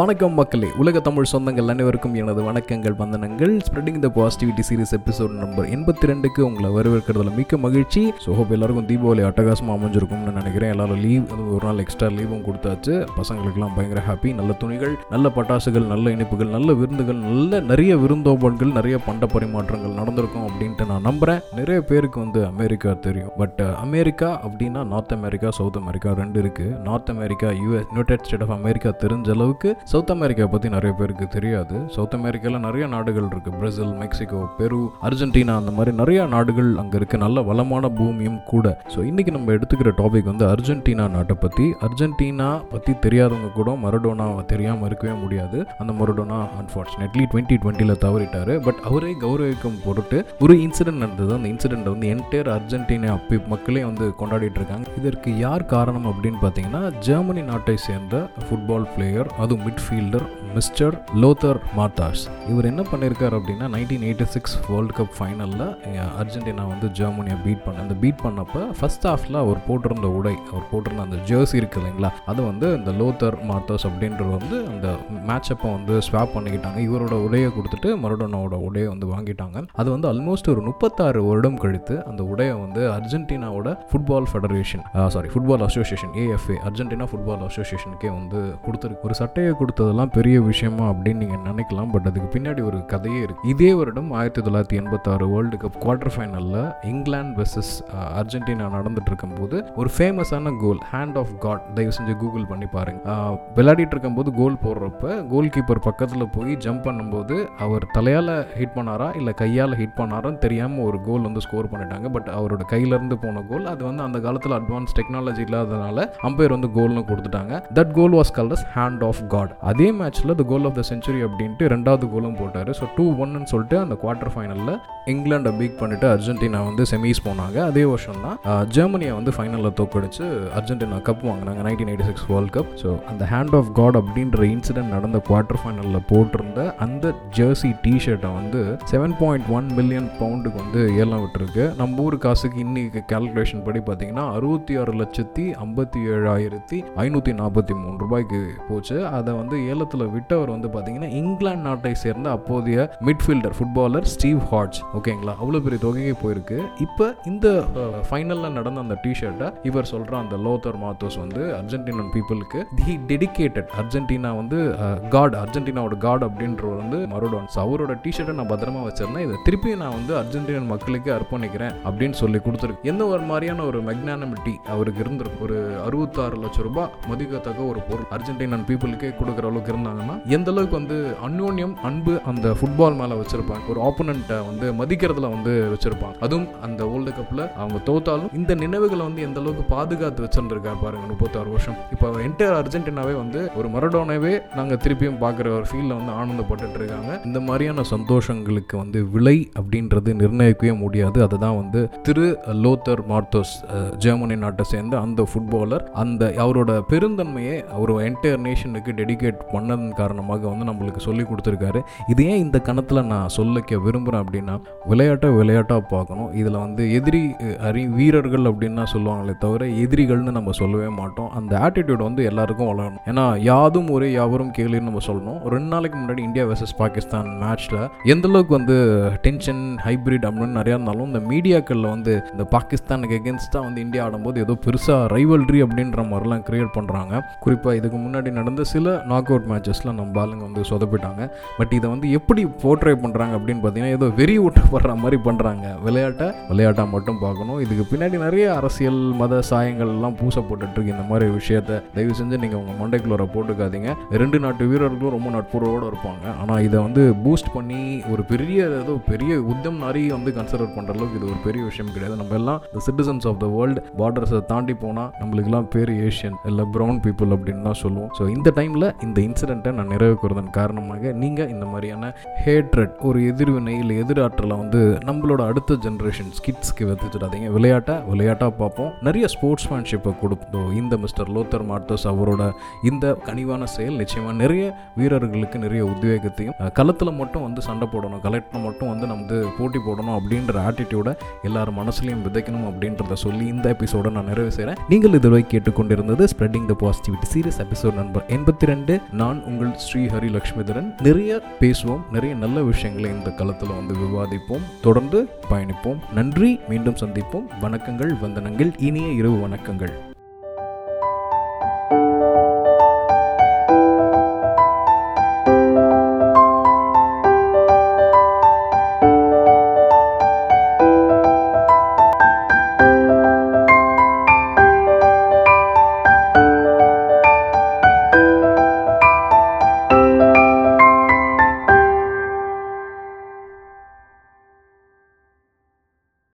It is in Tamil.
வணக்கம் மக்களே. உலக தமிழ் சொந்தங்கள் அனைவருக்கும் எனது வணக்கங்கள் வந்தனங்கள். Spreading the positivity series episode number எண்பத்தி ரெண்டுக்கு உங்களை வரவேற்கிறதுல மிக்க மகிழ்ச்சி. ஸோ ஹோப் எல்லாருக்கும் தீபாவளி அட்டகாசமாக அமைஞ்சிருக்கும்னு நினைக்கிறேன். எல்லாரும் லீவ் ஒரு நாள் எக்ஸ்ட்ரா லீவும் கொடுத்தாச்சு. பசங்களுக்கெல்லாம் பயங்கர ஹாப்பி நல்ல துணிகள் நல்ல பட்டாசுகள் நல்ல இனிப்புகள் நல்ல விருந்துகள் நல்ல நிறைய விருந்தோபன்கள் நிறைய பண்ட பரிமாற்றங்கள் நடந்திருக்கும் அப்படின்ட்டு நான் நம்புகிறேன் நிறைய பேருக்கு வந்து அமெரிக்கா தெரியும். பட் uh, அமெரிக்கா அப்படின்னா நார்த் அமெரிக்கா சவுத் அமெரிக்கா ரெண்டு இருக்குது North America US United State of America தெரிஞ்ச அளவுக்கு சவுத் அமெரிக்கா பற்றி நிறைய பேருக்கு தெரியாது. சவுத் அமெரிக்காவில் நிறைய நாடுகள் இருக்குது பிரேசில் மெக்சிகோ பெரு அர்ஜென்டினா அந்த மாதிரி நிறைய நாடுகள் அங்கே இருக்குது நல்ல வளமான பூமியும் கூட. ஸோ இன்றைக்கி நம்ம எடுத்துக்கிற டாபிக் வந்து அர்ஜென்டினா நாட்டை பற்றி அர்ஜென்டினா பற்றி தெரியாதவங்க கூட மரடோனா தெரியாமல் இருக்கவே முடியாது. அந்த மரடோனா அன்ஃபார்ச்சுனேட்லி டுவெண்ட்டி டுவெண்ட்டியில் தவறிட்டார். பட் அவரே கௌரவிக்கும் பொருட்டு ஒரு இன்சிடென்ட் நடந்தது. அந்த இன்சிடென்ட் வந்து என்டையர் அர்ஜென்டினா அப்பி மக்களே வந்து கொண்டாடிட்டு இருக்காங்க. இதற்கு யார் காரணம் அப்படின்னு பார்த்தீங்கன்னா ஜெர்மனி நாட்டை சேர்ந்த ஃபுட்பால் பிளேயர் அதுவும் மிட்ஃபீல்டர் மிஸ்டர் லோத்தர் மார்த்தாஸ். இவர் என்ன பண்ணியிருக்கார் அப்படின்னா nineteen eighty six world cup ஃபைனலில் Argentina வந்து ஜெர்மனியை பீட் பண்ண அந்த பீட் பண்ணப்போ ஃபர்ஸ்ட் ஹாஃபில் அவர் போட்டிருந்த உடை அவர் போட்டிருந்த அந்த ஜேர்சி இருக்கு இல்லைங்களா அது வந்து இந்த லோத்தர் மார்த்தாஸ் அப்படின்றது வந்து அந்த மேட்ச் அப்போ வந்து ஸ்வாப் பண்ணிக்கிட்டாங்க. இவரோட உடையை கொடுத்துட்டு மரடோனோட உடையை வந்து வாங்கிட்டாங்க. அது வந்து ஆல்மோஸ்ட் ஒரு முப்பத்தாறு வருடம் கழித்து அந்த உடையை வந்து அர்ஜென்டினாவோட football federation sorry football association AFA Argentina football அசோசியேஷனுக்கே வந்து கொடுத்துருக்கு ஒரு சட்டையை கொடுத்ததெல்லாம் பெரிய விஷயமா அப்படின்னு நீங்கள் நினைக்கலாம். பட் அதுக்கு பின்னாடி ஒரு கதையே இருக்கு. இதே வருடம் ஆயிரத்தி தொள்ளாயிரத்தி எண்பத்தாறு வேர்ல்டு கப் குவார்டர் ஃபைனலில் இங்கிலாந்து வெர்சஸ் அர்ஜென்டினா நடந்துட்டு இருக்கும்போது ஒரு ஃபேமஸான கோல் ஹேண்ட் ஆஃப் காட் தயவு செஞ்சு கூகுள் பண்ணி பாருங்க. விளையாடிட்டு இருக்கும்போது கோல் போடுறப்ப கோல் கீப்பர் பக்கத்தில் போய் ஜம்ப் பண்ணும்போது அவர் தலையால் ஹிட் பண்ணாரா? இல்லை கையால் ஹிட் பண்ணாரான்னு தெரியாமல் ஒரு கோல் வந்து ஸ்கோர் பண்ணிட்டாங்க. பட் அவரோட கையிலேருந்து போன கோல் அது வந்து அந்த காலத்தில் அட்வான்ஸ் டெக்னாலஜி இல்லாதனால அம்பையர் வந்து கோல்னு கொடுத்துட்டாங்க. That goal was called as hand of God அதே மேட்ச்சில் த கோல் ஆஃப் த செஞ்சுரி அப்படின்ட்டு ரெண்டாவது கோலும் போட்டார். ஸோ டூ ஒன்னு சொல்லிட்டு அந்த குவார்டர் ஃபைனலில் இங்கிலாண்டை பீக் பண்ணிட்டு அர்ஜென்டினா வந்து செமிஸ் போனாங்க. அதே வருஷம் தான் ஜெர்மனியை வந்து ஃபைனலில் தோக்கடிச்சு அர்ஜென்டினா கப் வாங்கினாங்க nineteen eighty six world cup so அந்த ஹேண்ட் ஆஃப் காட் அப்படின்ற இன்சிடென்ட் நடந்த குவார்டர் ஃபைனலில் போட்டிருந்த அந்த ஜெர்சி டிஷர்ட்டை வந்து செவன் பாயிண்ட் ஒன் மில்லியன் பவுண்டுக்கு வந்து ஏலம் விட்டுருக்கு. நம்ம ஊர் காசுக்கு இன்னைக்கு கால்குலேஷன் படி பார்த்தீங்கன்னா அறுபத்தி ஆறு லட்சத்தி ஐம்பத்தி ஏழாயிரத்தி ஐநூற்றி நாற்பத்தி மூணு ரூபாய்க்கு போச்சு. அதை வந்து ஏலத்தில் விட்டவர் வந்து பார்த்தீங்கன்னா இங்கிலாந்து நாட்டை சேர்ந்த அப்போதைய மிட்ஃபீல்டர் ஃபுட்பாலர் ஸ்டீவ் ஹார்ட்ஸ் ஓகேங்களா? அவ்வளோ பெரிய தொகையை போயிருக்கு. இப்போ இந்த ஃபைனலில் நடந்த அந்த டிஷர்ட்டை இவர் சொல்கிற அந்த லோத்தர் மாத்தோஸ் வந்து அர்ஜென்டினன் பீப்புளுக்கு தி டெடிகேட்டட் அர்ஜென்டினா வந்து காட் அர்ஜென்டினாவோட காட் அப்படின்ற வந்து மரோடோன்ஸ் அவரோட டிஷர்ட்டை நான் பத்திரமா வச்சிருந்தேன். இதை திருப்பி நான் வந்து அர்ஜென்டினன் மக்களுக்கு அர்ப்பணிக்கிறேன் அப்படின்னு சொல்லி கொடுத்துருக்கு. எந்த ஒரு மாதிரியான ஒரு மெக்னானமிட்டி அவருக்கு இருந்திருக்கு? ஒரு அறுபத்தாறு லட்சம் ரூபாய் மதிக்கத்தக்க ஒரு பொருள் அர்ஜென்டினன் பீப்புளுக்கே கொடுக்குற அளவுக்கு இருந்தாங்கன்னா எந்த அளவுக்கு வந்து அந்யோன்யம் அன்பு அந்த ஃபுட்பால் மேலே வச்சிருப்பாங்க. ஒரு ஆப்போனண்ட்டை வந்து மதிக்கிறதுல வந்து வச்சிருப்பாங்க. அதுவும் அந்த வேர்ல்டு கப்பில் அவங்க தோத்தாலும் இந்த நினைவுகளை வந்து எந்த அளவுக்கு பாதுகாத்து வச்சிருந்திருக்காரு பாருங்க முப்பத்தாறு வருஷம். இப்போ என்டையர் அர்ஜென்டினாவே வந்து ஒரு மரடோனாவே நாங்கள் திருப்பியும் பார்க்குற ஒரு ஃபீலில் வந்து ஆனந்தப்பட்டுட்டு இருக்காங்க. இந்த மாதிரியான சந்தோஷங்களுக்கு வந்து விலை அப்படின்றது நிர்ணயிக்கவே முடியாது. அதுதான் வந்து திரு லோத்தர் மார்த்தோஸ் ஜெர்மனி நாட்டை சேர்ந்த அந்த ஃபுட்பாலர் அந்த அவரோட பெருந்தன்மையை அவர் என்டையர் நேஷனுக்கு டெடிகேட் பண்ணதுக்கு காரணமாக வந்து நம்மளுக்கு சொல்லி கொடுத்துருக்காரு. இது ஏன் இந்த கணத்தில் நான் சொல்லிக்க விரும்புகிறேன் அப்படின்னா விளையாட்டை விளையாட்டாக பார்க்கணும். இதில் வந்து எதிரி அறி வீரர்கள் அப்படின்னா சொல்லுவாங்களே தவிர எதிரிகள்னு நம்ம சொல்லவே மாட்டோம். அந்த ஆட்டிடியூட் வந்து எல்லாருக்கும் வளரணும். ஏன்னா யாதும் ஒரே யாவரும் கேளுன்னு நம்ம சொல்லணும். ரெண்டு நாளைக்கு முன்னாடி இந்தியா வர்சஸ் பாகிஸ்தான் மேட்ச்சில் எந்த அளவுக்கு வந்து டென்ஷன் ஹைப்ரிட் அப்படின்னு நிறையா இருந்தாலும் இந்த மீடியாக்களில் வந்து இந்த பாகிஸ்தானுக்கு எகென்ஸ்டாக வந்து இந்தியா ஆடும்போது ஏதோ பெருசாக ரைவல்ரி அப்படின்ற மாதிரிலாம் கிரியேட் பண்ணுறாங்க குறிப்பாக இதுக்கு முன்னாடி நடந்த சில நாக் அவுட் மேட்சஸ் மேட்சஸில் நம்ம ஆளுங்க வந்து சொதப்பிட்டாங்க. பட் இதை வந்து எப்படி போர்ட்ரே பண்ணுறாங்க அப்படின்னு பார்த்தீங்கன்னா ஏதோ வெறி ஊட்டப்படுற மாதிரி பண்ணுறாங்க விளையாட்டை விளையாட்டாக மட்டும் பார்க்கணும். இதுக்கு பின்னாடி நிறைய அரசியல் மத சாயங்கள் எல்லாம் பூசப்பட்டுருக்கு இந்த மாதிரி விஷயத்த. தயவு செஞ்சு நீங்கள் உங்கள் மண்டைக்குள்ளே போட்டுக்காதீங்க. ரெண்டு நாட்டு வீரர்களும் ரொம்ப நட்புறவோடு இருப்பாங்க. ஆனால் இதை வந்து பூஸ்ட் பண்ணி ஒரு பெரிய ஏதோ பெரிய உத்தம் நிறைய வந்து கன்சிடர் பண்ணுற அளவுக்கு இது ஒரு பெரிய விஷயம் கிடையாது. நம்ம எல்லாம் the citizens of the world பார்டர்ஸை தாண்டி போனால் நம்மளுக்கெல்லாம் பேர் ஏஷியன் இல்லை ப்ரௌன் பீப்புள் அப்படின்னு தான் சொல்லுவோம். ஸோ இந்த டைமில் இந்த இன்சிடென்ட்டை இன்சிடெண்ட்டை நான் நிறைவேற்றுறதன் காரணமாக நீங்கள் இந்த மாதிரியான ஹேட்ரட் ஒரு எதிர்வினை இல்லை எதிராற்றலை வந்து நம்மளோட அடுத்த ஜென்ரேஷன் கிட்ஸ்க்கு வித்துச்சிடாதீங்க விளையாட்டை? விளையாட்டாக பார்ப்போம். நிறைய ஸ்போர்ட்ஸ்மேன்ஷிப்பை கொடுப்போம். இந்த மிஸ்டர் லோத்தர் மார்த்தஸ் அவரோட இந்த கனிவான செயல் நிச்சயமாக நிறைய வீரர்களுக்கு நிறைய உத்வேகத்தையும் களத்தில் மட்டும் வந்து சண்டை போடணும். கலெக்டில் மட்டும் வந்து நம்ம வந்து போட்டி போடணும் அப்படின்ற ஆட்டிடியூடை எல்லார் மனசுலையும் விதைக்கணும் அப்படின்றத சொல்லி இந்த எபிசோட நான் நிறைவு செய்கிறேன் நீங்கள் இதுவரை கேட்டுக்கொண்டிருந்தது spreading the positivity series episode number எண்பத்தி ரெண்டு. நான் உங்கள் ஸ்ரீ ஹரி லக்ஷ்மிதரன் நிறைய பேசுவோம் நிறைய நல்ல விஷயங்களை இந்த களத்தில் வந்து விவாதிப்போம் தொடர்ந்து பயணிப்போம். நன்றி மீண்டும் சந்திப்போம். வணக்கங்கள் வந்தனங்கள் இனிய இரவு வணக்கங்கள்.